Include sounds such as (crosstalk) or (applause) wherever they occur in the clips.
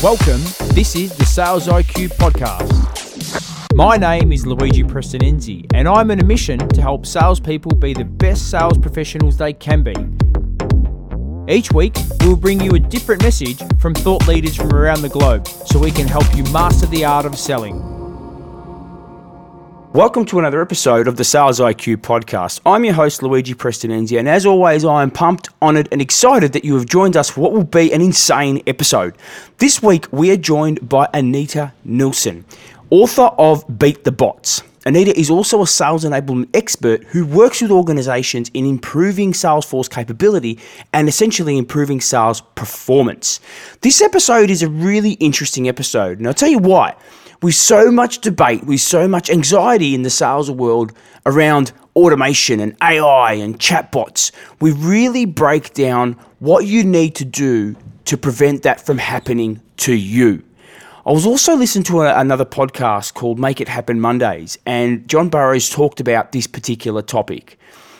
Welcome, this is the Sales IQ Podcast. My name is Luigi Prestinenzi, and I'm on a mission to help salespeople be the best sales professionals they can be. Each week, we'll bring you a different message from thought leaders from around the globe so we can help you master the art of selling. Welcome to another episode of the Sales IQ podcast. I'm your host, Luigi Prestinenzi, and as always, I am pumped, honoured, and excited that you have joined us for what will be an insane episode. This week, we are joined by Anita Nielsen, author of Beat the Bots. Anita is also a sales enablement expert who works with organizations in improving Salesforce capability and essentially improving sales performance. This episode is a really interesting episode, and I'll tell you why with so much debate, with so much anxiety in the sales world around automation and AI and chatbots, we really break down what you need to do to prevent that from happening to you. I was also listening to a, another podcast called Make It Happen Mondays, and John Barrows talked about this particular topic.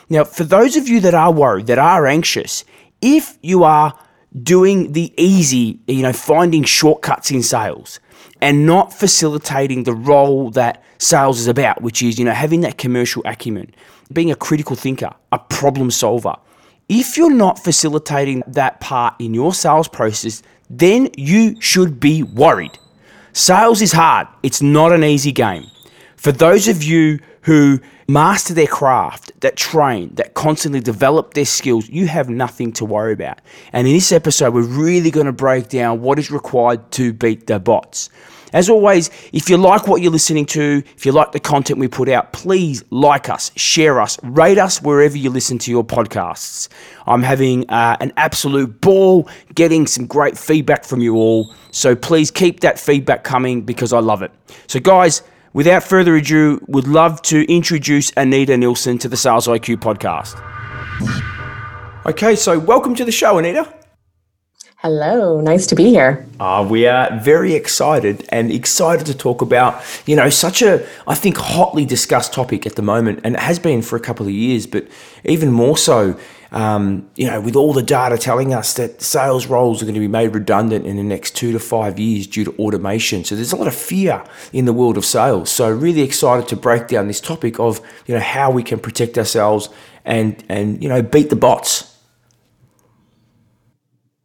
Now, for those of you that are worried, that are anxious, if you are doing the easy, you know, finding shortcuts in sales, and not facilitating the role that sales is about, which is, you know, having that commercial acumen, being a critical thinker, a problem solver. If you're not facilitating that part in your sales process, then you should be worried. Sales is hard. It's not an easy game. For those of you who master their craft, that train, that constantly develop their skills, you have nothing to worry about. And in this episode, we're really going to break down what is required to beat the bots. As always, if you like what you're listening to, if you like the content we put out, please like us, share us, rate us wherever you listen to your podcasts. I'm having uh, an absolute ball getting some great feedback from you all. So please keep that feedback coming because I love it. So, guys, without further ado, would love to introduce Anita Nielsen to the Sales IQ podcast. Okay, so welcome to the show, Anita. Hello, nice to be here. Uh, we are very excited and excited to talk about, you know, such a, I think, hotly discussed topic at the moment, and it has been for a couple of years, but even more so, um, you know, with all the data telling us that sales roles are going to be made redundant in the next two to five years due to automation. So there's a lot of fear in the world of sales. So really excited to break down this topic of, you know, how we can protect ourselves and, and you know, beat the bots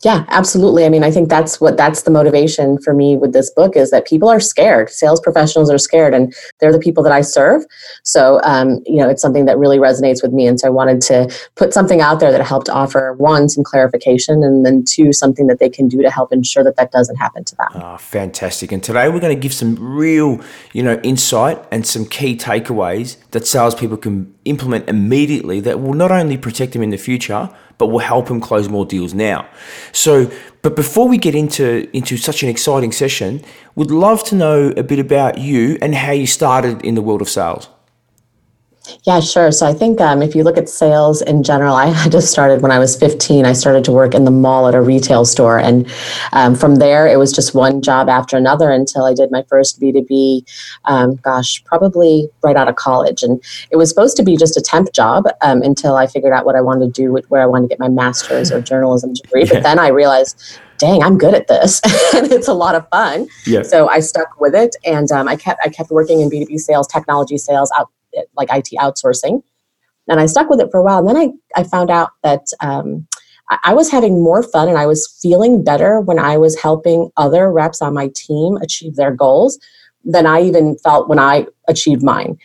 yeah, absolutely. I mean, I think that's what that's the motivation for me with this book is that people are scared. Sales professionals are scared, and they're the people that I serve. So, um, you know, it's something that really resonates with me, and so I wanted to put something out there that helped offer one some clarification, and then two something that they can do to help ensure that that doesn't happen to them. Oh, fantastic! And today we're going to give some real, you know, insight and some key takeaways that salespeople can implement immediately that will not only protect them in the future but will help him close more deals now. So, but before we get into into such an exciting session, would love to know a bit about you and how you started in the world of sales. Yeah, sure. So I think um, if you look at sales in general, (laughs) I had just started when I was 15. I started to work in the mall at a retail store. And um, from there, it was just one job after another until I did my first B2B, um, gosh, probably right out of college. And it was supposed to be just a temp job um, until I figured out what I wanted to do, with where I wanted to get my master's or (laughs) journalism degree. But then I realized, dang, I'm good at this, (laughs) and it's a lot of fun. Yeah. So I stuck with it, and um, I kept I kept working in B2B sales, technology sales, out like IT outsourcing. And I stuck with it for a while. And then I, I found out that um, I was having more fun and I was feeling better when I was helping other reps on my team achieve their goals than I even felt when I achieved mine.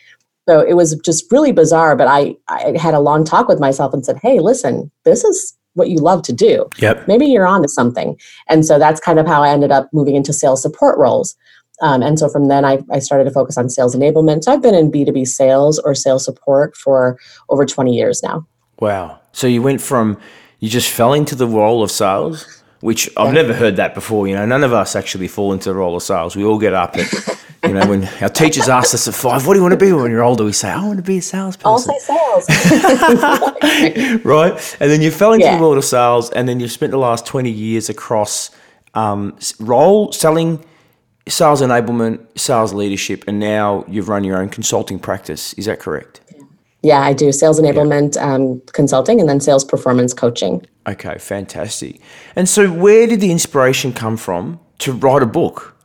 So it was just really bizarre. But I, I had a long talk with myself and said, hey, listen, this is what you love to do. Yep. Maybe you're on to something. And so that's kind of how I ended up moving into sales support roles. Um, and so from then, I, I started to focus on sales enablement. So I've been in B2B sales or sales support for over 20 years now. Wow. So you went from, you just fell into the role of sales, which I've yeah. never heard that before. You know, none of us actually fall into the role of sales. We all get up at, you know, when our teachers ask us at five, what do you want to be when you're older? We say, I want to be a salesperson. I'll say sales. (laughs) right. And then you fell into yeah. the world of sales and then you've spent the last 20 years across um, role selling sales enablement, sales leadership, and now you've run your own consulting practice. Is that correct? Yeah, I do sales enablement yeah. um, consulting and then sales performance coaching. Okay, fantastic. And so, where did the inspiration come from to write a book?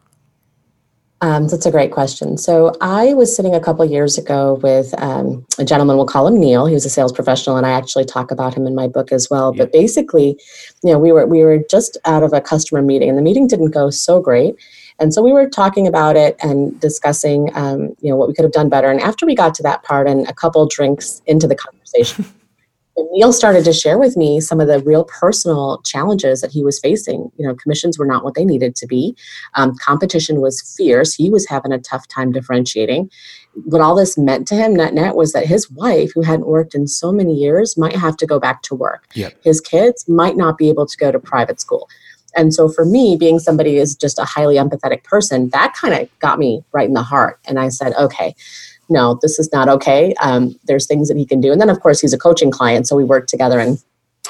Um, that's a great question. So I was sitting a couple years ago with um, a gentleman. We'll call him Neil. He was a sales professional, and I actually talk about him in my book as well. But basically, you know, we were we were just out of a customer meeting, and the meeting didn't go so great. And so we were talking about it and discussing, um, you know, what we could have done better. And after we got to that part, and a couple drinks into the conversation. (laughs) Neil started to share with me some of the real personal challenges that he was facing. You know, commissions were not what they needed to be. Um, competition was fierce. He was having a tough time differentiating. What all this meant to him, net net, was that his wife, who hadn't worked in so many years, might have to go back to work. Yep. His kids might not be able to go to private school. And so for me, being somebody is just a highly empathetic person, that kind of got me right in the heart. And I said, okay, no, this is not okay. Um, there's things that he can do. And then, of course, he's a coaching client. So we worked together and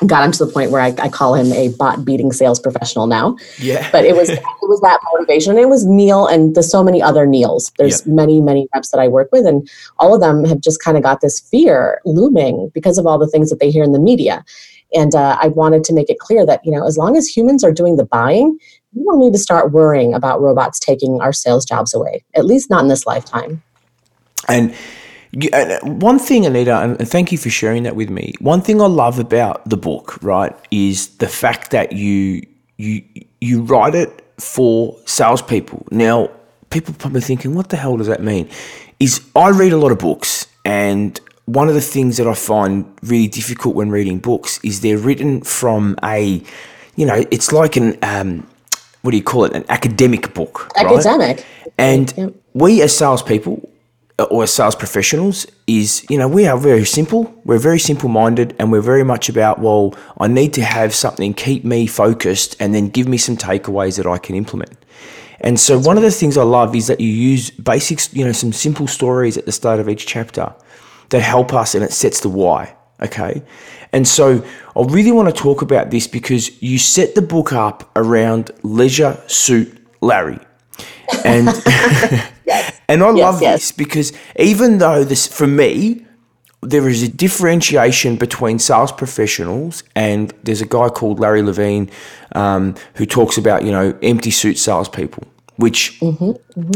got him to the point where I, I call him a bot beating sales professional now. Yeah. But it was it was that motivation. It was Neil and there's so many other Neils. There's many, many reps that I work with. And all of them have just kind of got this fear looming because of all the things that they hear in the media. And uh, I wanted to make it clear that, you know, as long as humans are doing the buying, we don't need to start worrying about robots taking our sales jobs away, at least not in this lifetime. And uh, one thing, Anita, and thank you for sharing that with me. One thing I love about the book, right, is the fact that you you you write it for salespeople. Now, people probably thinking, "What the hell does that mean?" Is I read a lot of books, and one of the things that I find really difficult when reading books is they're written from a, you know, it's like an um, what do you call it? An academic book, right? Academic. And Yep. we as salespeople uh, or as sales professionals is, you know, we are very simple. We're very simple minded and we're very much about, well, I need to have something keep me focused and then give me some takeaways that I can implement. And so one of the things I love is that you use basics, you know, some simple stories at the start of each chapter that help us and it sets the why. Okay. And so I really want to talk about this because you set the book up around Leisure Suit Larry. And (laughs) (laughs) and I love yes. this because even though this for me there is a differentiation between sales professionals and there's a guy called Larry Levine um, who talks about you know empty suit salespeople, which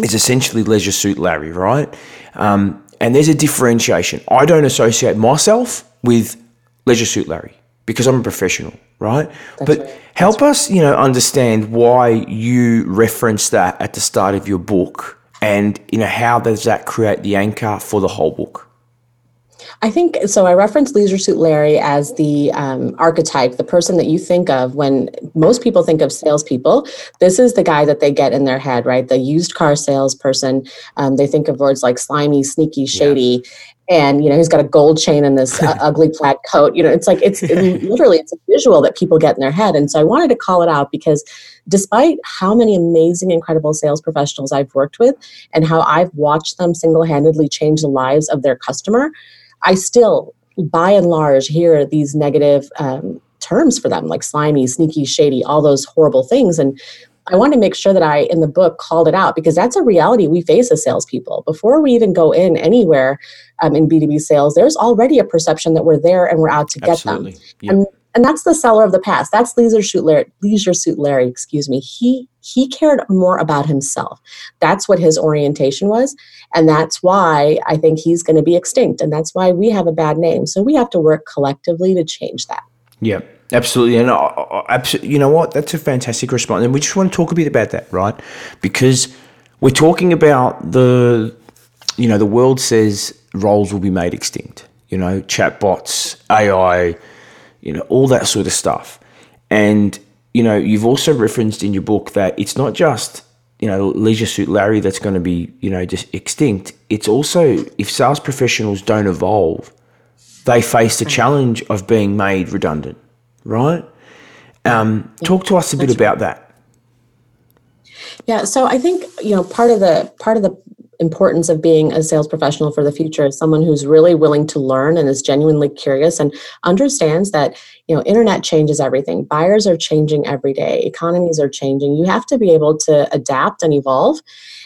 is essentially leisure suit Larry, right? Um, and there's a differentiation. I don't associate myself with leisure suit Larry because I'm a professional, right? but right. help us, you know, understand why you reference that at the start of your book, and you know how does that create the anchor for the whole book? I think so. I reference Leisure Suit Larry as the um, archetype, the person that you think of when most people think of salespeople. This is the guy that they get in their head, right? The used car salesperson. Um, they think of words like slimy, sneaky, shady. And you know he's got a gold chain and this uh, (laughs) ugly plaid coat. You know, it's like it's it, (laughs) literally it's a visual that people get in their head. And so I wanted to call it out because, despite how many amazing, incredible sales professionals I've worked with, and how I've watched them single-handedly change the lives of their customer, I still, by and large, hear these negative um, terms for them, like slimy, sneaky, shady, all those horrible things. And I want to make sure that I, in the book, called it out because that's a reality we face as salespeople. Before we even go in anywhere um, in B2B sales, there's already a perception that we're there and we're out to get Absolutely. them. Yep. And and that's the seller of the past. That's Leisure Suit Larry. Leisure Suit Larry, excuse me. He he cared more about himself. That's what his orientation was, and that's why I think he's going to be extinct, and that's why we have a bad name. So we have to work collectively to change that. Yeah, absolutely. And uh, uh, absolutely, you know what? That's a fantastic response. And we just want to talk a bit about that, right? Because we're talking about the, you know, the world says roles will be made extinct. You know, chatbots, AI, you know, all that sort of stuff. And you know, you've also referenced in your book that it's not just you know Leisure Suit Larry that's going to be you know just extinct. It's also if sales professionals don't evolve, they face the challenge of being made redundant, right? Um, talk to us a bit about that. Yeah, so I think you know part of the part of the importance of being a sales professional for the future is someone who's really willing to learn and is genuinely curious and understands that you know internet changes everything. Buyers are changing every day. Economies are changing. You have to be able to adapt and evolve.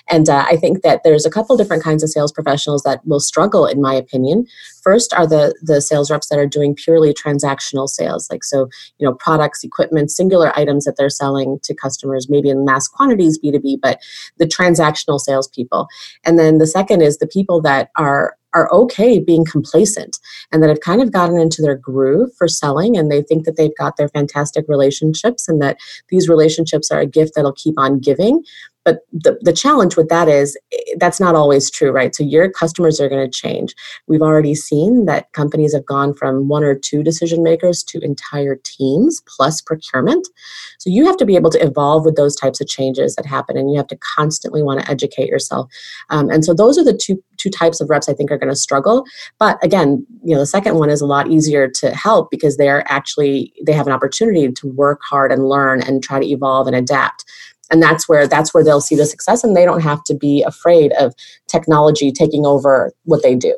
And uh, I think that there's a couple different kinds of sales professionals that will struggle, in my opinion. First are the the sales reps that are doing purely transactional sales, like so, you know, products, equipment, singular items that they're selling to customers, maybe in mass quantities, B2B, but the transactional salespeople. And then the second is the people that are are okay being complacent and that have kind of gotten into their groove for selling and they think that they've got their fantastic relationships and that these relationships are a gift that'll keep on giving but the, the challenge with that is eh, that's not always true right? So your customers are going to change. We've already seen that companies have gone from one or two decision makers to entire teams plus procurement. So you have to be able to evolve with those types of changes that happen and you have to constantly want to educate yourself. Um, and so those are the two two types of reps i think are going to struggle. But again you know the second one is a lot easier to help because they're actually they have an opportunity to work hard and learn and try to evolve and adapt and that's where that's where they'll see the success and they don't have to be afraid of technology taking over what they do.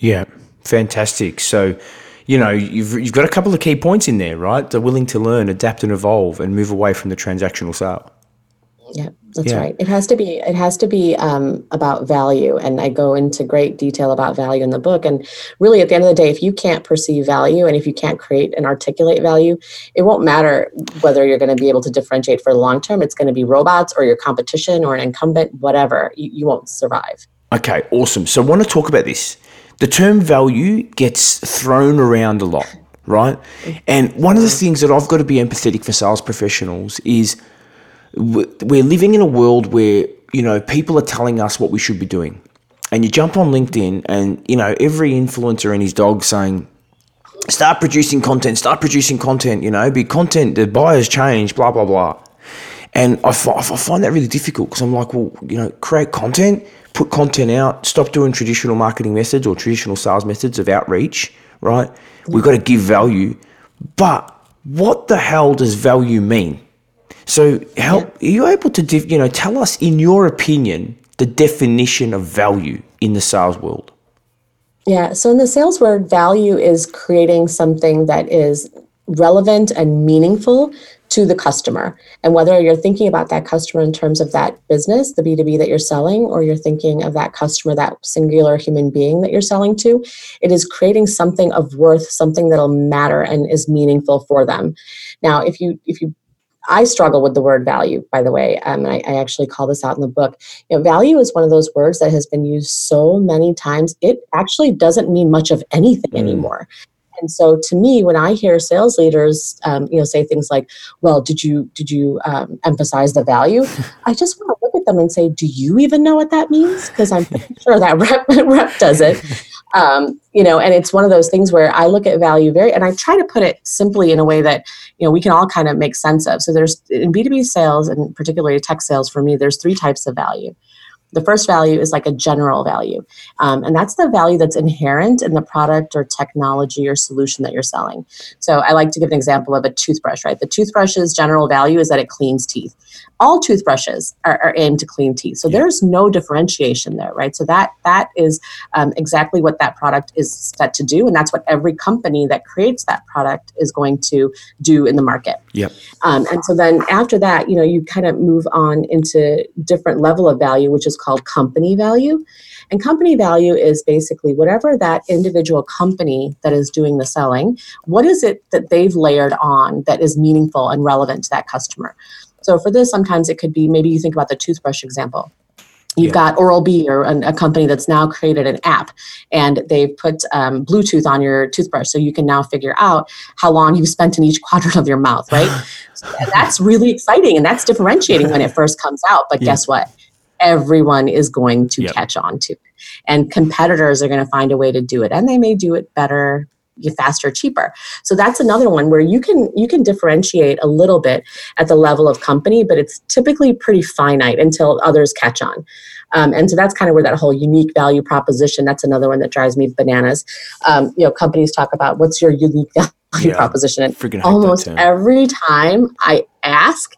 Yeah fantastic. So you know you've, you've got a couple of key points in there right? They're willing to learn adapt and evolve and move away from the transactional sale yeah that's yeah. right. It has to be. It has to be um, about value, and I go into great detail about value in the book. And really, at the end of the day, if you can't perceive value and if you can't create and articulate value, it won't matter whether you're going to be able to differentiate for the long term. It's going to be robots or your competition or an incumbent, whatever. You, you won't survive. Okay, awesome. So I want to talk about this. The term value gets thrown around a lot, right? Mm-hmm. And one of the things that I've got to be empathetic for sales professionals is we're living in a world where you know people are telling us what we should be doing. And you jump on linkedin and you know every influencer and his dog saying start producing content start producing content you know be content the buyers change blah blah blah. And I, I find that really difficult because i'm like well you know create content put content out stop doing traditional marketing methods or traditional sales methods of outreach right? We've got to give value. But what the hell does value mean so, help yeah. are you able to, you know, tell us in your opinion the definition of value in the sales world? Yeah. So, in the sales world, value is creating something that is relevant and meaningful to the customer. And whether you're thinking about that customer in terms of that business, the B2B that you're selling, or you're thinking of that customer, that singular human being that you're selling to, it is creating something of worth, something that'll matter and is meaningful for them. Now, if you if you I struggle with the word value, by the way. Um, I, I, actually call this out in the book. You know, value is one of those words that has been used so many times, it actually doesn't mean much of anything mm. anymore. And so, to me, when I hear sales leaders, um, you know, say things like, "Well, did you did you um, emphasize the value?" (laughs) I just want to look at them and say, "Do you even know what that means?" Because I'm sure that (laughs) rep, rep does it. Um, you know, and it's one of those things where I look at value very, and I try to put it simply in a way that you know we can all kind of make sense of. So there's in B2B sales, and particularly tech sales for me, there's three types of value. The first value is like a general value, um, and that's the value that's inherent in the product or technology or solution that you're selling. So I like to give an example of a toothbrush, right? The toothbrush's general value is that it cleans teeth. All toothbrushes are, are aimed to clean teeth, so yeah. there's no differentiation there, right? So that that is um, exactly what that product is set to do, and that's what every company that creates that product is going to do in the market. Yep. Um, and so then after that, you know, you kind of move on into different level of value, which is called company value. And company value is basically whatever that individual company that is doing the selling, what is it that they've layered on that is meaningful and relevant to that customer? So for this, sometimes it could be maybe you think about the toothbrush example. You've yeah. got Oral B, or an, a company that's now created an app, and they've put um, Bluetooth on your toothbrush, so you can now figure out how long you've spent in each (laughs) quadrant of your mouth. Right? so (laughs) that's really exciting, and that's differentiating when it (laughs) first comes out. But yeah. guess what? Everyone is going to yep. catch on to. And competitors are going to find a way to do it, and they may do it better, faster, cheaper. So that's another one where you can you can differentiate a little bit at the level of company, but it's typically pretty finite until others catch on. Um, and so that's kind of where that whole unique value proposition. That's another one that drives me bananas. Um, you know, companies talk about what's your unique value yeah, proposition, and almost every time I ask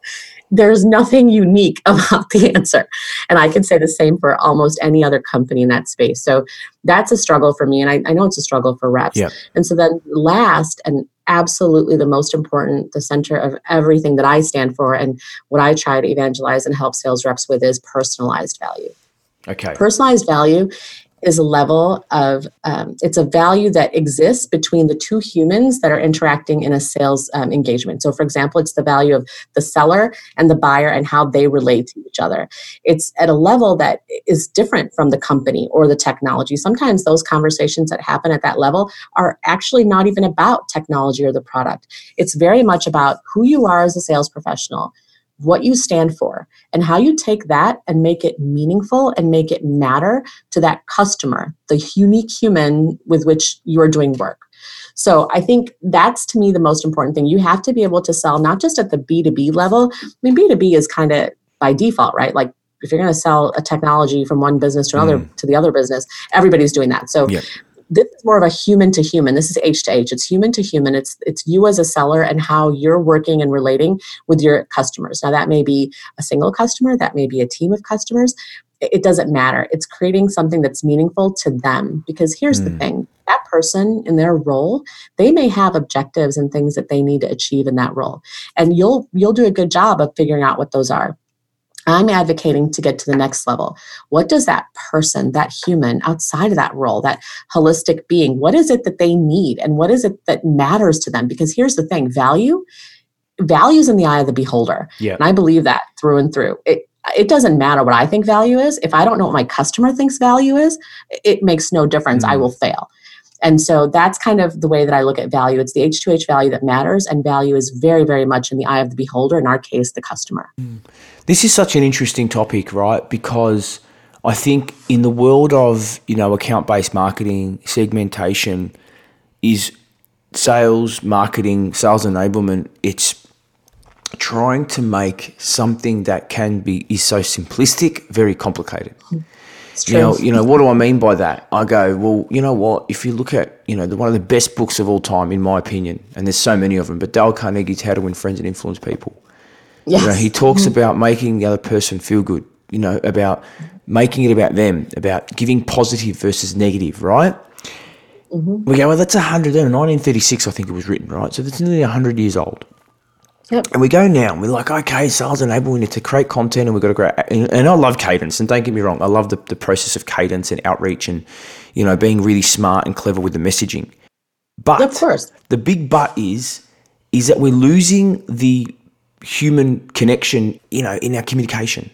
there's nothing unique (laughs) about the answer. And I can say the same for almost any other company in that space. So that's a struggle for me. And I, I know it's a struggle for reps. Yeah. And so then last, and absolutely the most important, the center of everything that I stand for and what I try to evangelize and help sales reps with is personalized value. Okay. Personalized value is a level of um, it's a value that exists between the two humans that are interacting in a sales um, engagement. So for example it's the value of the seller and the buyer and how they relate to each other. It's at a level that is different from the company or the technology. Sometimes those conversations that happen at that level are actually not even about technology or the product. It's very much about who you are as a sales professional what you stand for and how you take that and make it meaningful and make it matter to that customer, the unique human with which you are doing work. So I think that's to me the most important thing. You have to be able to sell not just at the B2B level. I mean, B2B is kind of by default, right? Like if you're going to sell a technology from one business to another mm. to the other business, everybody's doing that. So this is more of a human to human. This is H to H. It's human to human. It's it's you as a seller and how you're working and relating with your customers. Now that may be a single customer, that may be a team of customers. It doesn't matter. It's creating something that's meaningful to them. Because here's mm. the hmm. thing: that person in their role, they may have objectives and things that they need to achieve in that role, and you'll you'll do a good job of figuring out what those are. I'm advocating to get to the next level. What does that person, that human outside of that role, that holistic being, what is it that they need and what is it that matters to them? Because here's the thing value, value is in the eye of the beholder. Yeah. And I believe that through and through. It, it doesn't matter what I think value is. If I don't know what my customer thinks value is, it makes no difference. Mm-hmm. I will fail. And so that's kind of the way that I look at value. It's the H2H value that matters, and value is very, very much in the eye of the beholder, in our case, the customer. Mm. This is such an interesting topic, right? Because I think in the world of, you know, account-based marketing, segmentation is sales, marketing, sales enablement, it's trying to make something that can be is so simplistic very complicated. Mm. You know, you know, what do I mean by that? I go, well, you know what? If you look at, you know, the, one of the best books of all time, in my opinion, and there's so many of them, but Dale Carnegie's How to Win Friends and Influence People. Yes. You know, he talks mm-hmm. about making the other person feel good. You know, about making it about them, about giving positive versus negative, right? Mm-hmm. We go, well, that's 100, 1936, I think it was written, right? So that's nearly 100 years old. Yep. And we go now and we're like, okay, sales enable, we to create content and we've got to grow. And, and I love cadence. And don't get me wrong, I love the, the process of cadence and outreach and, you know, being really smart and clever with the messaging. But of course. the big but is, is that we're losing the human connection, you know, in our communication.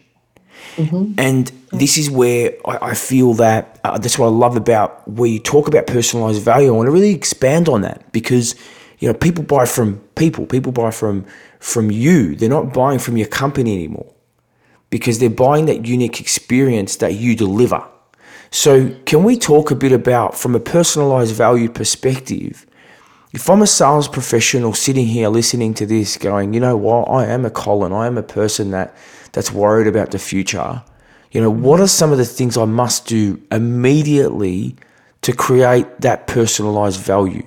Mm-hmm. And this is where I, I feel that uh, that's what I love about where you talk about personalized value. I want to really expand on that because, you know, people buy from people, people buy from from you. They're not buying from your company anymore because they're buying that unique experience that you deliver. So, can we talk a bit about, from a personalized value perspective, if I'm a sales professional sitting here listening to this, going, you know what, I am a Colin, I am a person that that's worried about the future. You know, what are some of the things I must do immediately to create that personalized value?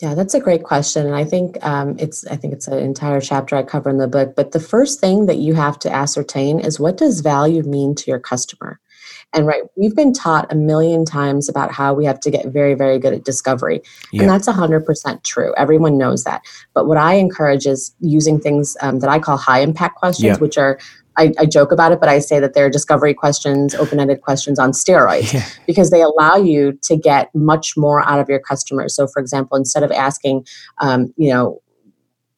Yeah, that's a great question, and I think um, it's I think it's an entire chapter I cover in the book. But the first thing that you have to ascertain is what does value mean to your customer. And right, we've been taught a million times about how we have to get very, very good at discovery. Yeah. And that's 100% true. Everyone knows that. But what I encourage is using things um, that I call high impact questions, yeah. which are I, I, joke about it, but I say that they're discovery questions, open ended questions on steroids yeah. because they allow you to get much more out of your customers. So, for example, instead of asking, um, you know,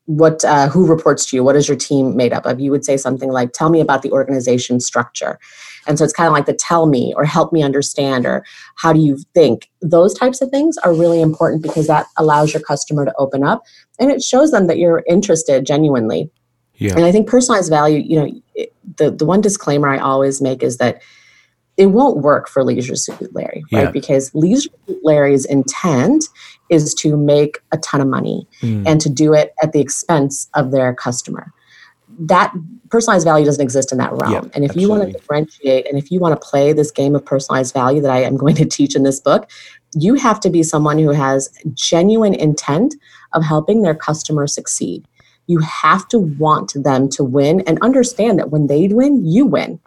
what uh, who reports to you? What is your team made up of? You would say something like tell me about the organization structure. And so it's kind of like the tell me or help me understand or how do you think? Those types of things are really important because that allows your customer to open up and it shows them that you're interested genuinely yeah. And I think personalized value, you know, the the one disclaimer I always make is that it won't work for Leisure Suit Larry, right? Yeah. Because Leisure Suit Larry's intent is to make a ton of money mm. and to do it at the expense of their customer. That personalized value doesn't exist in that realm. Yeah, and if absolutely. you want to differentiate and if you want to play this game of personalized value that I am (laughs) going to teach in this book, you have to be someone who has genuine intent of helping their customer succeed you have to want them to win and understand that when they win, you win.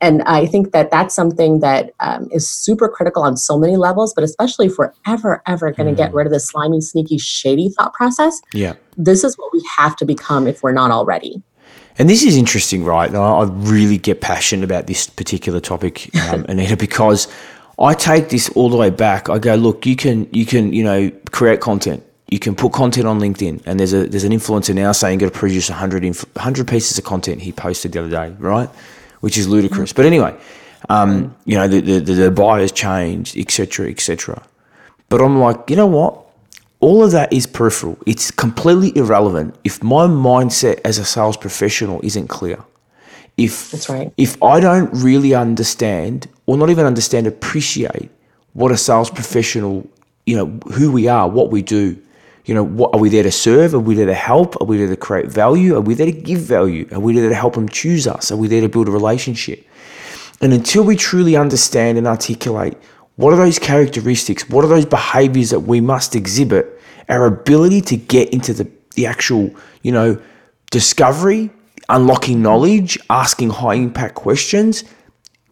and I think that that's something that um, is super critical on so many levels, but especially if we're ever, ever going to get rid of the slimy, sneaky, shady thought process, Yeah. this is what we have to become if we're not already. And this is interesting, right? I really get passionate about this particular topic, um, (laughs) Anita, because I take this all the way back. I go, look, you can, you can, you know, create content. You can put content on LinkedIn, and there's a there's an influencer now saying you've got to produce 100, inf- 100 pieces of content. He posted the other day, right? Which is ludicrous. But anyway, um, you know, the, the, the, the buyers changed, etc., etc. But I'm like, you know what? All of that is peripheral. It's completely irrelevant if my mindset as a sales professional isn't clear. If That's right. if I don't really understand or not even understand, appreciate what a sales professional, you know, who we are, what we do, you know, what are we there to serve? Are we there to help? Are we there to create value? Are we there to give value? Are we there to help them choose us? Are we there to build a relationship? And until we truly understand and articulate what are those characteristics, what are those behaviors that we must exhibit, our ability to get into the, the actual, you know, discovery, unlocking knowledge, asking high impact questions,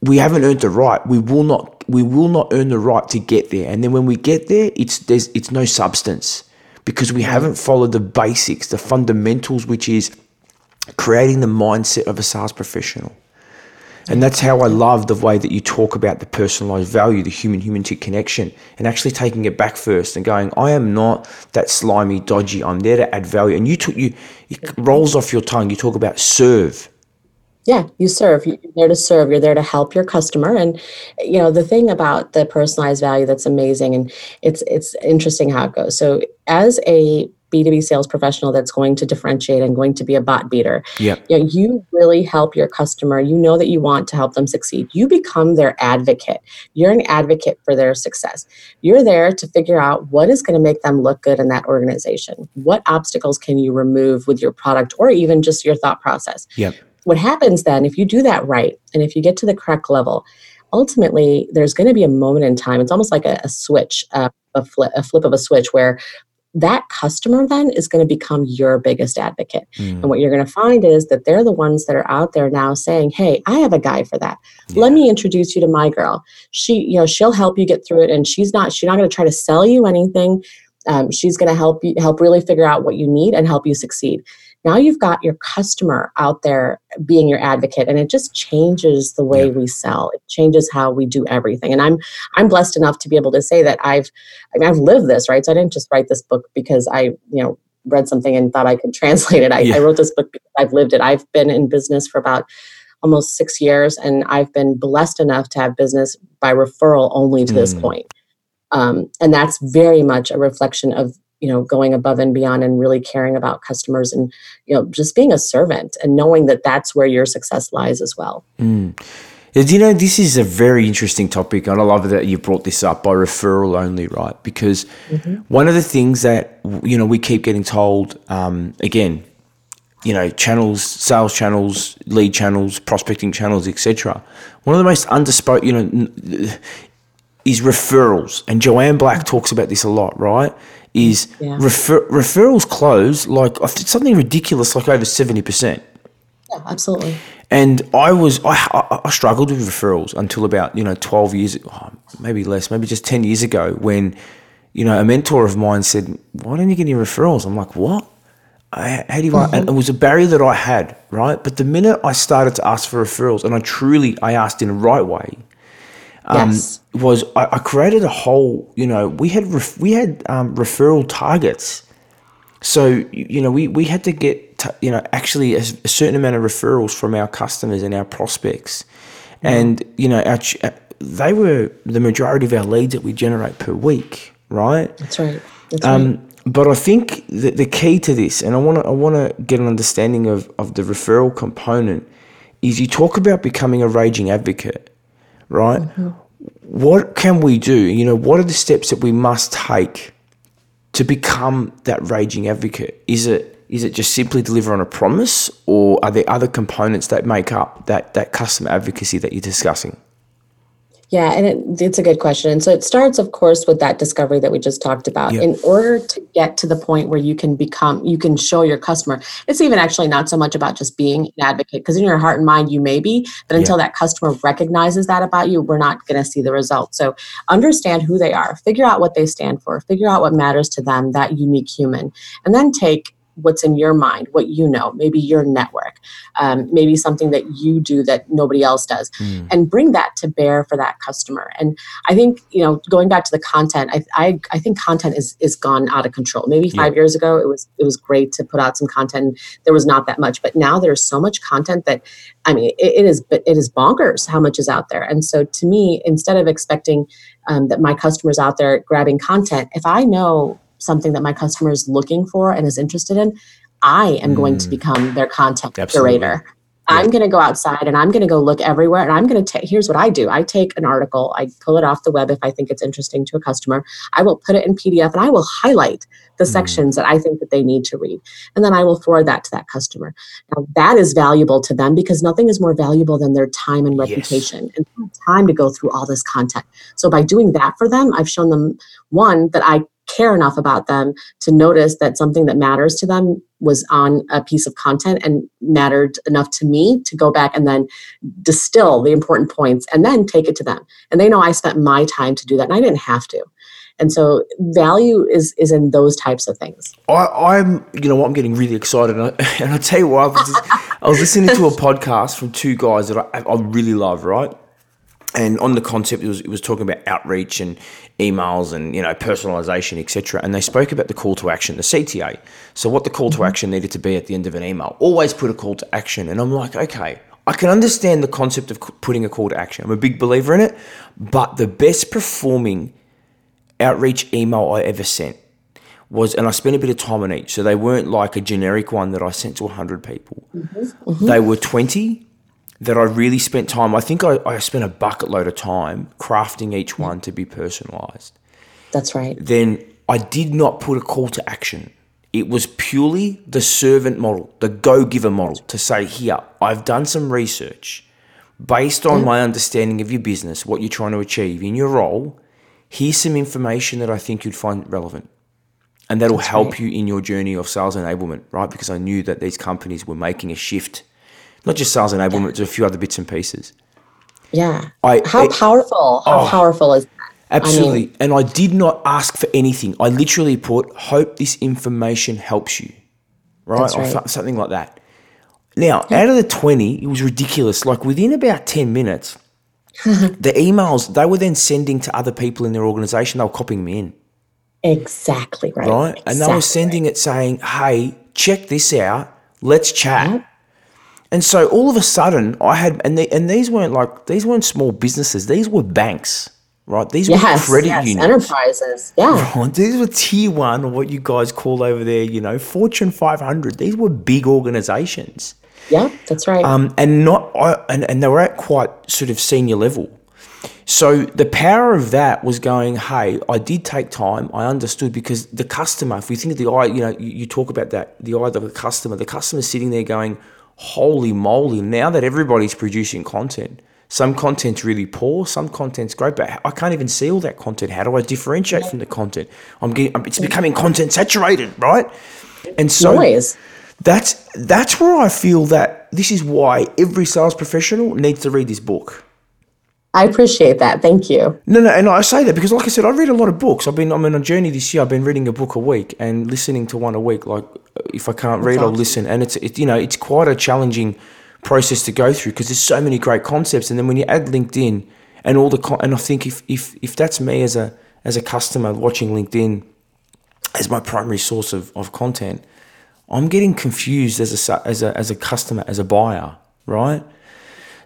we haven't earned the right. We will not we will not earn the right to get there. And then when we get there, it's there's it's no substance because we haven't followed the basics, the fundamentals, which is creating the mindset of a sales professional. And that's how I love the way that you talk about the personalized value, the human human connection, and actually taking it back first and going, I am not that slimy, dodgy. I'm there to add value. And you took you it rolls off your tongue. You talk about serve. Yeah, you serve. You're there to serve. You're there to help your customer. And you know the thing about the personalized value that's amazing, and it's it's interesting how it goes. So as a B2B sales professional that's going to differentiate and going to be a bot beater, Yep. you, know, you really help your customer. You know that you want to help them succeed. You become their advocate. You're an advocate for their success. You're there to figure out what is going to make them look good in that organization. What obstacles can you remove with your product or even just your thought process? Yep. What happens then if you do that right and if you get to the correct level ultimately there's going to be a moment in time it's almost like a, a switch uh, a, flip, a flip of a switch where that customer then is going to become your biggest advocate. And what you're going to find is that they're the ones that are out there now saying hey i have a guy for that. Let me introduce you to my girl. She you know she'll help you get through it and she's not she's not going to try to sell you anything. Um, she's going to help you help really figure out what you need and help you succeed now you've got your customer out there being your advocate and it just changes the way Yeah. we sell it changes how we do everything and i'm i'm blessed enough to be able to say that i've I mean, i've lived this right so i didn't just write this book because i you know read something and thought i could (laughs) translate it i, Yeah. I wrote this book because i've lived it i've been in business for about almost six years and i've been blessed enough to have business by referral only to this Mm. point um, and that's very much a reflection of you know going above and beyond and really caring about customers and you know just being a servant and knowing that that's where your success lies as well do you know this is a very interesting topic, and I love that you brought this up by referral only, right? Because one of the things that you know we keep getting told, um, again, you know, channels, sales channels, lead channels, prospecting channels, etc. One of the most underspoken, you know, is referrals, and Joanne Black talks about this a lot, right? Is Yeah. refer- referrals close like something ridiculous, like over seventy percent. yeah absolutely And I was I, I, struggled with referrals until about you know twelve years, oh, maybe less, maybe just ten years ago, when you know a mentor of mine said, "Why don't you get any referrals?" I'm like, "What? I, how do you?" Mm-hmm. And it was a barrier that I had, right? But the minute I started to ask for referrals, and I truly I asked in the right way, um, yes was I, I created a whole. You know, we had ref, we had um, referral targets. So you know, we, we had to get t- you know actually a certain amount of referrals from our customers and our prospects, and you know, our, uh, they were the majority of our leads that we generate per week, right? that's right that's right Um, but I think the, the key to this, and I want to I want to get an understanding of of the referral component, is you talk about becoming a raging advocate, right? What can we do? You know, what are the steps that we must take to become that raging advocate? Is it is it just simply deliver on a promise, or are there other components that make up that that customer advocacy that you're discussing? Yeah, and it, it's a good question. And so it starts, of course, with that discovery that we just talked about. Yep. In order to get to the point where you can become, you can show your customer, it's even actually not so much about just being an advocate, because in your heart and mind, you may be, but until that customer recognizes that about you, we're not going to see the results. So understand who they are, figure out what they stand for, figure out what matters to them, that unique human, and then take what's in your mind, what you know, maybe your network, um, maybe something that you do that nobody else does, mm. and bring that to bear for that customer. And I think you know, going back to the content, I I, I think content is is gone out of control. Maybe five yeah. years ago, it was it was great to put out some content. There was not that much, but now there's so much content that I mean, it, it is it is bonkers how much is out there. And so to me, instead of expecting um, that my customers out there grabbing content, if I know something that my customer is looking for and is interested in, I am mm. going to mm. become their content Absolutely. curator. Yeah. I'm going to go outside and I'm going to go look everywhere. And I'm going to take, here's what I do I take an article, I pull it off the web if I think it's interesting to a customer. I will put it in PDF and I will highlight the mm. sections that I think that they need to read. And then I will forward that to that customer. Now, that is valuable to them because nothing is more valuable than their time and reputation yes. and time to go through all this content. So by doing that for them, I've shown them one, that I care enough about them to notice that something that matters to them was on a piece of content and mattered enough to me to go back and then distill the important points and then take it to them. And they know I spent my time to do that and I didn't have to. And so value is is in those types of things. I, am you know I'm getting really excited. And I, (laughs) and I tell you what, I was, just, I was listening to a podcast from two guys that I, I really love, right? And on the concept it was it was talking about outreach and emails and you know personalization etc and they spoke about the call to action the cta so what the call to mm-hmm. action needed to be at the end of an email. Always put a call to action. And i'm like okay i can understand the concept of putting a call to action. I'm a big believer in it. But the best performing outreach email i ever sent was and i spent a bit of time on each. So they weren't like a generic one that i sent to 100 people. Mm-hmm. Mm-hmm. they were 20 that I really spent time. I think I, I spent a bucket load of time crafting each mm. one to be personalized. That's right. Then I did not put a call to action. It was purely the servant model, the go giver model to say, here, I've done some research based on mm. my understanding of your business, what you're trying to achieve in your role. Here's some information that I think you'd find relevant. And that'll That's help right. you in your journey of sales enablement, right? Because I knew that these companies were making a shift not just sales enablement, yeah. a few other bits and pieces. Yeah. I, How powerful. How oh, powerful is that? Absolutely. I mean, and I did not ask for anything. I literally put, hope this information helps you. Right? right. Or something like that. Now, yeah. out of the 20, it was ridiculous. Like within about 10 minutes, (laughs) the emails they were then sending to other people in their organization, they were copying me in. Exactly right. Right? Exactly and they were sending right. it saying, hey, check this out. Let's chat. Yep. And so all of a sudden, I had, and the, and these weren't like these weren't small businesses; these were banks, right? These yes, were credit yes, unions, enterprises, yeah. Right? These were tier one, or what you guys call over there, you know, Fortune 500. These were big organizations. Yeah, that's right. Um, and not, and and they were at quite sort of senior level. So the power of that was going, hey, I did take time. I understood because the customer, if we think of the eye, you know, you, you talk about that, the eye of the customer, the customer's sitting there going, holy moly, now that everybody's producing content, some content's really poor, some content's great, but I can't even see all that content. How do I differentiate from the content? I'm getting, it's becoming content saturated, right? And so Noise. that's that's where I feel that this is why every sales professional needs to read this book. I appreciate that. Thank you. No, no, and I say that because, like I said, I read a lot of books. I've been, I'm on a journey this year. I've been reading a book a week and listening to one a week. Like, if I can't read, I'll listen. And it's, it, you know, it's quite a challenging process to go through because there's so many great concepts. And then when you add LinkedIn and all the, con- and I think if, if, if that's me as a, as a customer watching LinkedIn as my primary source of, of content, I'm getting confused as a, as a, as a customer, as a buyer, right?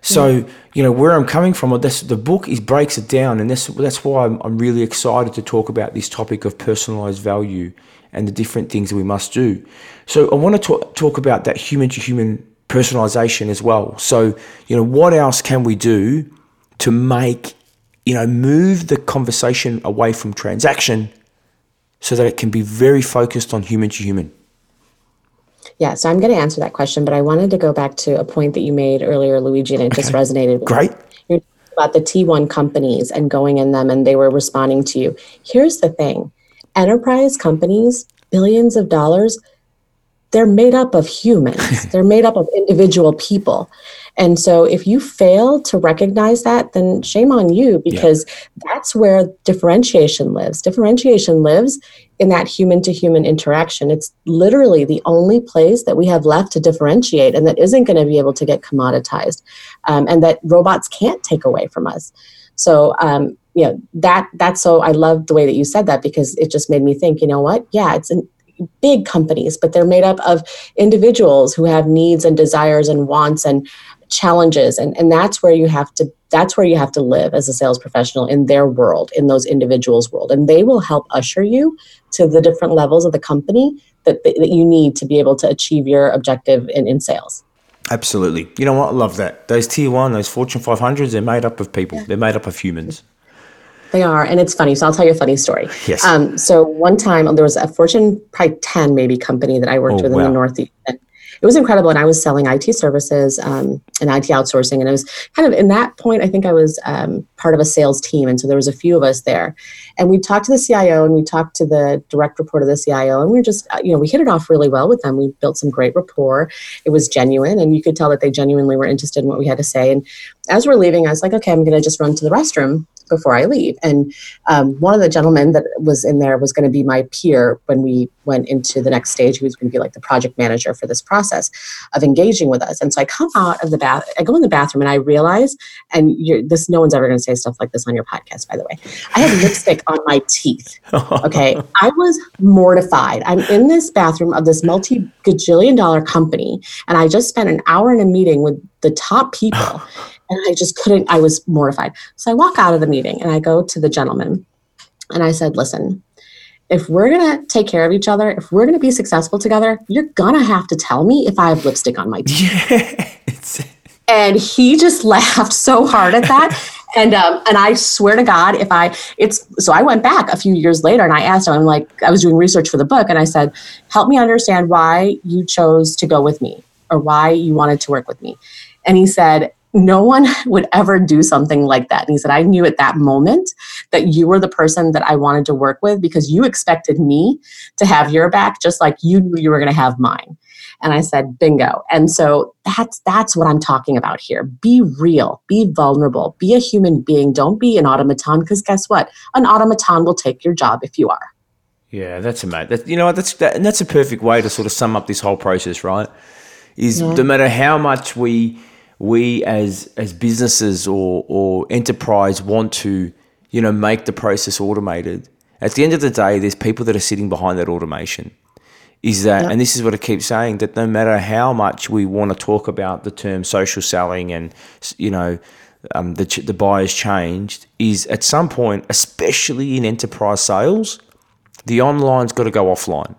So you know where I'm coming from. This, the book is breaks it down, and that's that's why I'm, I'm really excited to talk about this topic of personalized value and the different things that we must do. So I want to talk, talk about that human to human personalization as well. So you know what else can we do to make you know move the conversation away from transaction so that it can be very focused on human to human. Yeah, so I'm going to answer that question, but I wanted to go back to a point that you made earlier, Luigi, and it okay. just resonated. Great. You're about the T1 companies and going in them and they were responding to you. Here's the thing enterprise companies, billions of dollars, they're made up of humans, (laughs) they're made up of individual people. And so if you fail to recognize that, then shame on you because yeah. that's where differentiation lives. Differentiation lives in that human to human interaction. It's literally the only place that we have left to differentiate and that isn't going to be able to get commoditized um, and that robots can't take away from us. So, um, you know, that that's so I love the way that you said that because it just made me think, you know what? Yeah, it's an big companies, but they're made up of individuals who have needs and desires and wants and challenges and, and that's where you have to that's where you have to live as a sales professional in their world in those individuals world and they will help usher you to the different levels of the company that, that you need to be able to achieve your objective in, in sales absolutely you know what i love that those tier one those fortune 500s they're made up of people yeah. they're made up of humans they are, and it's funny. So I'll tell you a funny story. Yes. Um, so one time there was a Fortune probably ten maybe company that I worked oh, with wow. in the Northeast, and it was incredible. And I was selling IT services um, and IT outsourcing. And it was kind of in that point, I think I was um, part of a sales team. And so there was a few of us there. And we talked to the CIO and we talked to the direct report of the CIO. And we were just, uh, you know, we hit it off really well with them. We built some great rapport. It was genuine. And you could tell that they genuinely were interested in what we had to say. And as we're leaving, I was like, okay, I'm going to just run to the restroom before I leave. And um, one of the gentlemen that was in there was going to be my peer when we went into the next stage. He was going to be like the project manager for this process of engaging with us. And so I come out of the bath, I go in the bathroom and I realize, and this, no one's ever going to say stuff like this on your podcast, by the way. I had lipstick on my teeth. (laughs) Okay. I was mortified. I'm in this bathroom of this multi gajillion dollar company, and I just spent an hour in a meeting with the top people. (laughs) And I just couldn't, I was mortified. So I walk out of the meeting and I go to the gentleman and I said, listen, if we're going to take care of each other, if we're going to be successful together, you're going to have to tell me if I have lipstick on my teeth. (laughs) Yeah. and he just (laughs) laughed so hard at that. (laughs) and um, and I swear to God, if I it's so I went back a few years later and I asked him, I'm like, I was doing research for the book, and I said, help me understand why you chose to go with me or why you wanted to work with me. And he said, no one (laughs) would ever do something like that. And he said, I knew at that moment that you were the person that I wanted to work with because you expected me to have your back just like you knew you were going to have mine. And I said, bingo. And so that's that's what I'm talking about here. Be real, be vulnerable, be a human being. Don't be an automaton because guess what? An automaton will take your job if you are. Yeah, that's amazing. That, you know, what that's that, and that's a perfect way to sort of sum up this whole process, right? Is yeah. no matter how much we we as as businesses or or enterprise want to you know make the process automated at the end of the day there's people that are sitting behind that automation is that yep. and this is what i keep saying that no matter how much we want to talk about the term social selling and you know um, the, the buyer's changed is at some point especially in enterprise sales the online's got to go offline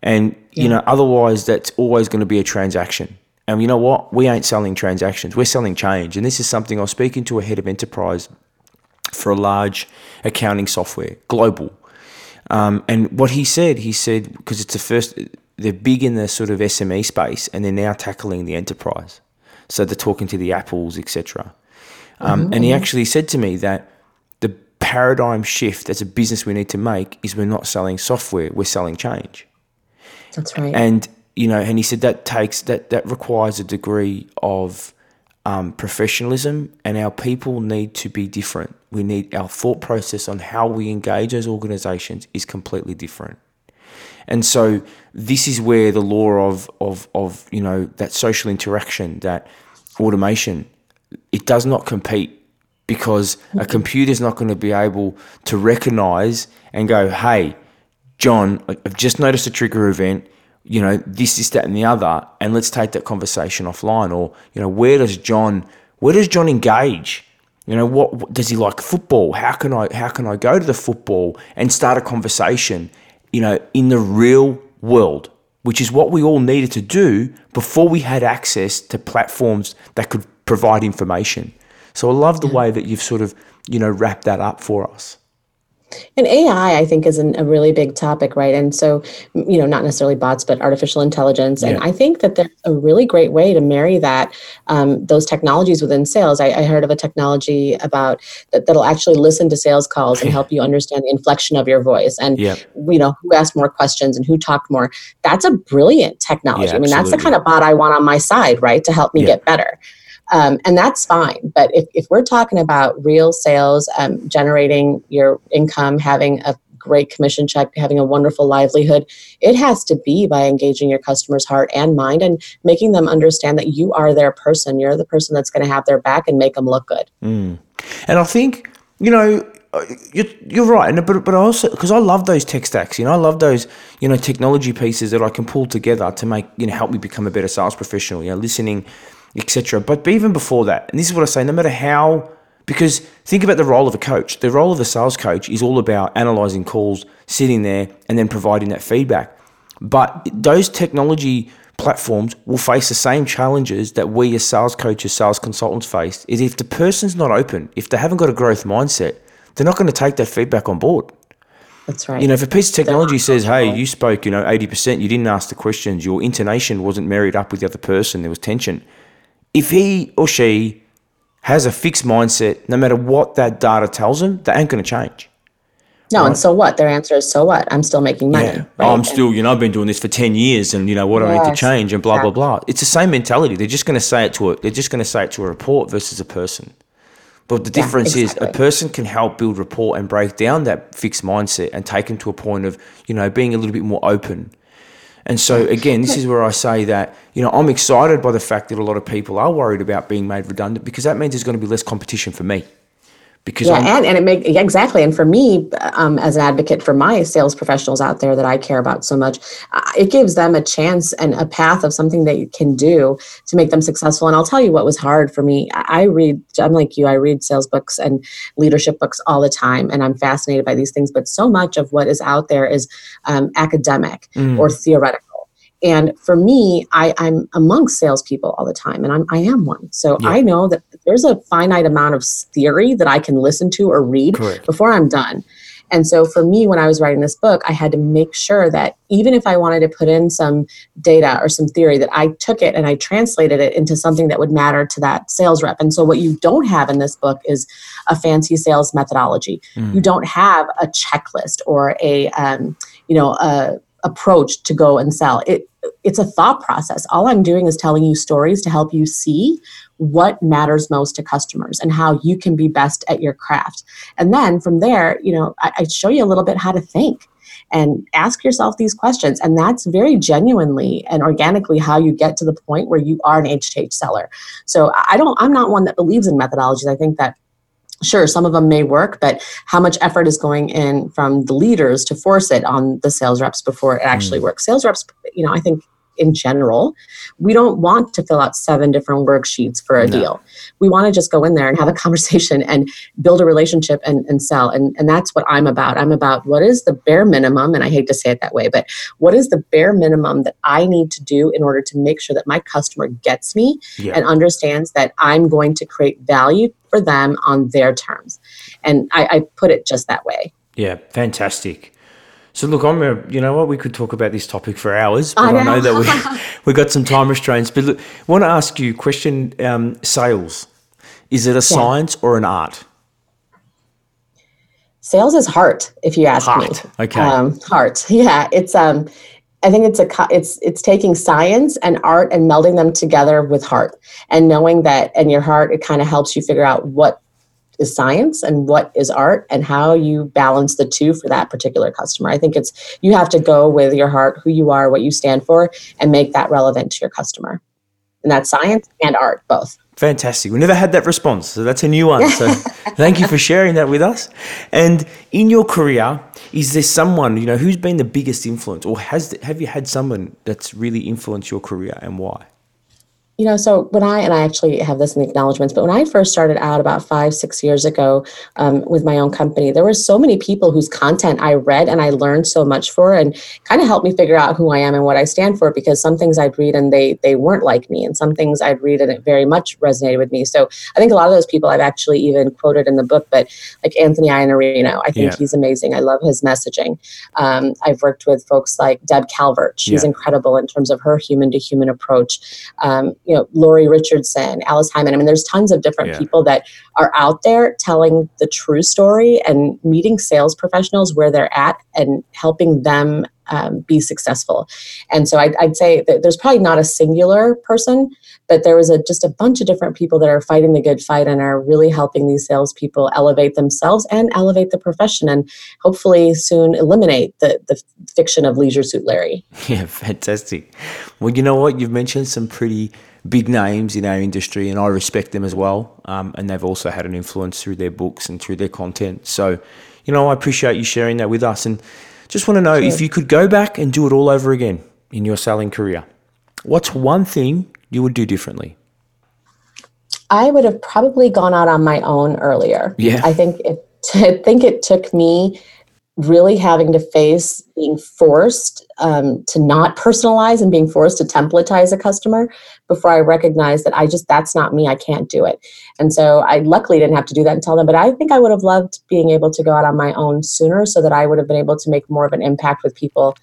and yeah. you know otherwise that's always going to be a transaction and you know what? We ain't selling transactions. We're selling change. And this is something I was speaking to a head of enterprise for a large accounting software, global. Um, and what he said, he said, because it's the first, they're big in the sort of SME space and they're now tackling the enterprise. So they're talking to the Apples, etc. Um, mm-hmm. And he actually said to me that the paradigm shift as a business we need to make is we're not selling software, we're selling change. That's right. And you know, and he said that takes that that requires a degree of um, professionalism, and our people need to be different. We need our thought process on how we engage those organisations is completely different. And so this is where the law of of of you know that social interaction, that automation, it does not compete because a computer is not going to be able to recognize and go, hey, John, I've just noticed a trigger event you know, this, this, that, and the other, and let's take that conversation offline. Or, you know, where does John, where does John engage? You know, what, what does he like football? How can I, how can I go to the football and start a conversation? You know, in the real world, which is what we all needed to do before we had access to platforms that could provide information. So I love the way that you've sort of, you know, wrapped that up for us. And AI, I think, is an, a really big topic, right? And so, you know, not necessarily bots, but artificial intelligence. And I think that there's a really great way to marry that, um, those technologies within sales. I, I heard of a technology about that, that'll actually listen to sales calls and (laughs) help you understand the inflection of your voice and, Yeah. you know, who asked more questions and who talked more. That's a brilliant technology. Yeah, I mean, that's the kind of bot I want on my side, right? To help me Yeah. get better. Um, and that's fine. But if, if we're talking about real sales, um, generating your income, having a great commission check, having a wonderful livelihood, it has to be by engaging your customer's heart and mind and making them understand that you are their person. You're the person that's going to have their back and make them look good. And I think, you know, uh, you're, you're right. And, but, but also, because I love those tech stacks, you know, I love those, you know, technology pieces that I can pull together to make, you know, help me become a better sales professional, you know, listening, etc. But even before that, and this is what I say, no matter how, because think about the role of a coach. The role of a sales coach is all about analyzing calls, sitting there, and then providing that feedback. But those technology platforms will face the same challenges that we as sales coaches, sales consultants face. Is if the person's not open, if they haven't got a growth mindset, they're not going to take that feedback on board. That's right. You know, if a piece of technology says, "Hey, you spoke, you know, eighty percent, you didn't ask the questions, your intonation wasn't married up with the other person, there was tension." If he or she has a fixed mindset, no matter what that data tells them, they ain't going to change. no, and so what? Their answer is so what? I'm still making money. Yeah. right? I'm still, you know, I've been doing this for 10 years and, you know, what do I need to change and blah, blah, exactly. blah. It's the same mentality. They're just going to say it to a, they're just going to say it to a report versus a person. But the Yeah, difference is a person can help build rapport and break down that fixed mindset and take them to a point of, you know, being a little bit more open. And so again, this is where I say that, you know, I'm excited by the fact that a lot of people are worried about being made redundant because that means there's going to be less competition for me. Because Yeah, I'm, and, and it make yeah, exactly. And for me, um, as an advocate for my sales professionals out there that I care about so much, uh, it gives them a chance and a path of something they can do to make them successful. And I'll tell you what was hard for me. I I read, I'm like you, I read sales books and leadership books all the time, and I'm fascinated by these things. But so much of what is out there is um, academic Mm. or theoretical. And for me, I, I'm amongst salespeople all the time, and I'm I am one. So Yeah. I know that there's a finite amount of theory that I can listen to or read Correct. before I'm done. And so for me, when I was writing this book, I had to make sure that even if I wanted to put in some data or some theory, that I took it and I translated it into something that would matter to that sales rep. And so what you don't have in this book is a fancy sales methodology. Mm. You don't have a checklist or a um, you know a approach to go and sell. It it's a thought process. All I'm doing is telling you stories to help you see what matters most to customers and how you can be best at your craft. And then from there, you know, I, I show you a little bit how to think and ask yourself these questions. And that's very genuinely and organically how you get to the point where you are an H to H seller. So I don't, I'm not one that believes in methodologies. I think that sure some of them may work but how much effort is going in from the leaders to force it on the sales reps before it actually mm. works? Sales reps you know i think in general we don't want to fill out seven different worksheets for a No. deal we want to just go in there and have a (laughs) conversation and build a relationship and, and sell and, and that's what i'm about i'm about what is the bare minimum and i hate to say it that way but what is the bare minimum that i need to do in order to make sure that my customer gets me Yeah. and understands that I'm going to create value for them on their terms. And I, I put it just that way. Yeah, fantastic. So look, I'm a, you know what, we could talk about this topic for hours, but I I know, know. that we (laughs) (laughs) we got some time restraints. But look, I want to ask you, question: um, sales, is it a science or an art? Sales is heart, if you ask Heart, me. okay. Um, heart. (laughs) Yeah. It's um I think it's a it's it's taking science and art and melding them together with heart and knowing that and your heart it kind of helps you figure out what is science and what is art and how you balance the two for that particular customer. I think it's you have to go with your heart, who you are, what you stand for and make that relevant to your customer. And that's science and art both. Fantastic. We never had that response, so that's a new one. So (laughs) thank you for sharing that with us. And in your career, is there someone you know who's been the biggest influence, or has have you had someone that's really influenced your career and why? You know, so when I, and I actually have this in the acknowledgments, but when I first started out about five, six years ago um, with my own company, there were so many people whose content I read and I learned so much for and kind of helped me figure out who I am and what I stand for because some things I'd read and they, they weren't like me and some things I'd read and it very much resonated with me. So I think a lot of those people I've actually even quoted in the book, but like Anthony Iannarino, I think yeah. he's amazing. I love his messaging. Um, I've worked with folks like Deb Calvert. She's yeah. incredible in terms of her human to human approach. Um, you know, Lori Richardson, Alice Heiman. I mean, there's tons of different yeah. people that are out there telling the true story and meeting sales professionals where they're at and helping them um, be successful. And so I'd, I'd, say that there's probably not a singular person, but there was a, just a bunch of different people that are fighting the good fight and are really helping these salespeople elevate themselves and elevate the profession and hopefully soon eliminate the, the fiction of Leisure Suit Larry. (laughs) Yeah, fantastic. Well, you know what? You've mentioned some pretty big names in our industry, and I respect them as well. Um, and they've also had an influence through their books and through their content. So, you know, I appreciate you sharing that with us. And just want to know sure. if you could go back and do it all over again in your selling career, what's one thing you would do differently? I would have probably gone out on my own earlier. Yeah. I think it (laughs) I think it took me really having to face being forced um, to not personalize and being forced to templatize a customer before I recognized that I just that's not me. I can't do it. And so I luckily didn't have to do that and tell them. But I think I would have loved being able to go out on my own sooner, so that I would have been able to make more of an impact with people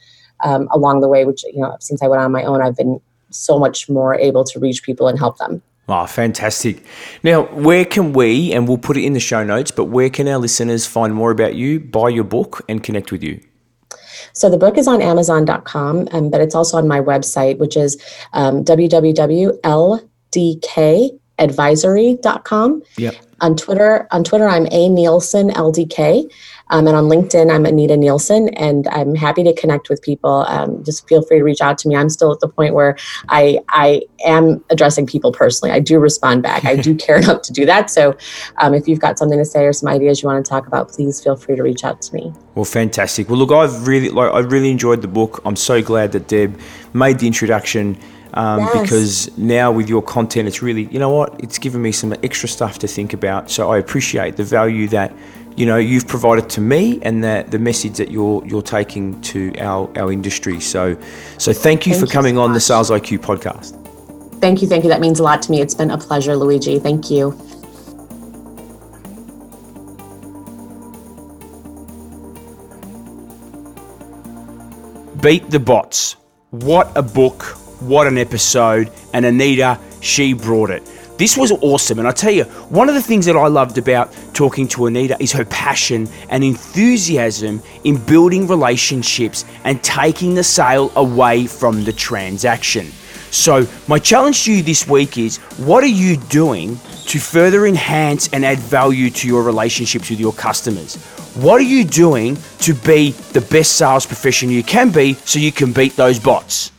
um, along the way. Which you know, since I went on my own, I've been so much more able to reach people and help them. Oh, fantastic. Now, where can we, and we'll put it in the show notes, but where can our listeners find more about you, buy your book, and connect with you? So the book is on Amazon.com, um, but it's also on my website, which is um, www.ldkadvisory.com. Yep. On Twitter, on Twitter, I'm a Nielsen LDK. Um, and on LinkedIn, I'm Anita Nielsen, and I'm happy to connect with people. Um, just feel free to reach out to me. I'm still at the point where I I am addressing people personally. I do respond back. I do (laughs) care enough to do that. So, um, if you've got something to say or some ideas you want to talk about, please feel free to reach out to me. Well, fantastic. Well, look, I've really like I really enjoyed the book. I'm so glad that Deb made the introduction. Um, yes. because now with your content, it's really, you know what, it's given me some extra stuff to think about. So I appreciate the value that you know you've provided to me and the the message that you're you're taking to our our industry. So so thank you thank for coming so on the Sales IQ podcast. Thank you, thank you. That means a lot to me. It's been a pleasure, Luigi. Thank you. Beat the Bots. What a book, what an episode, and Anita, she brought it. This was awesome. And I tell you, one of the things that I loved about talking to Anita is her passion and enthusiasm in building relationships and taking the sale away from the transaction. So, my challenge to you this week is what are you doing to further enhance and add value to your relationships with your customers? What are you doing to be the best sales professional you can be so you can beat those bots?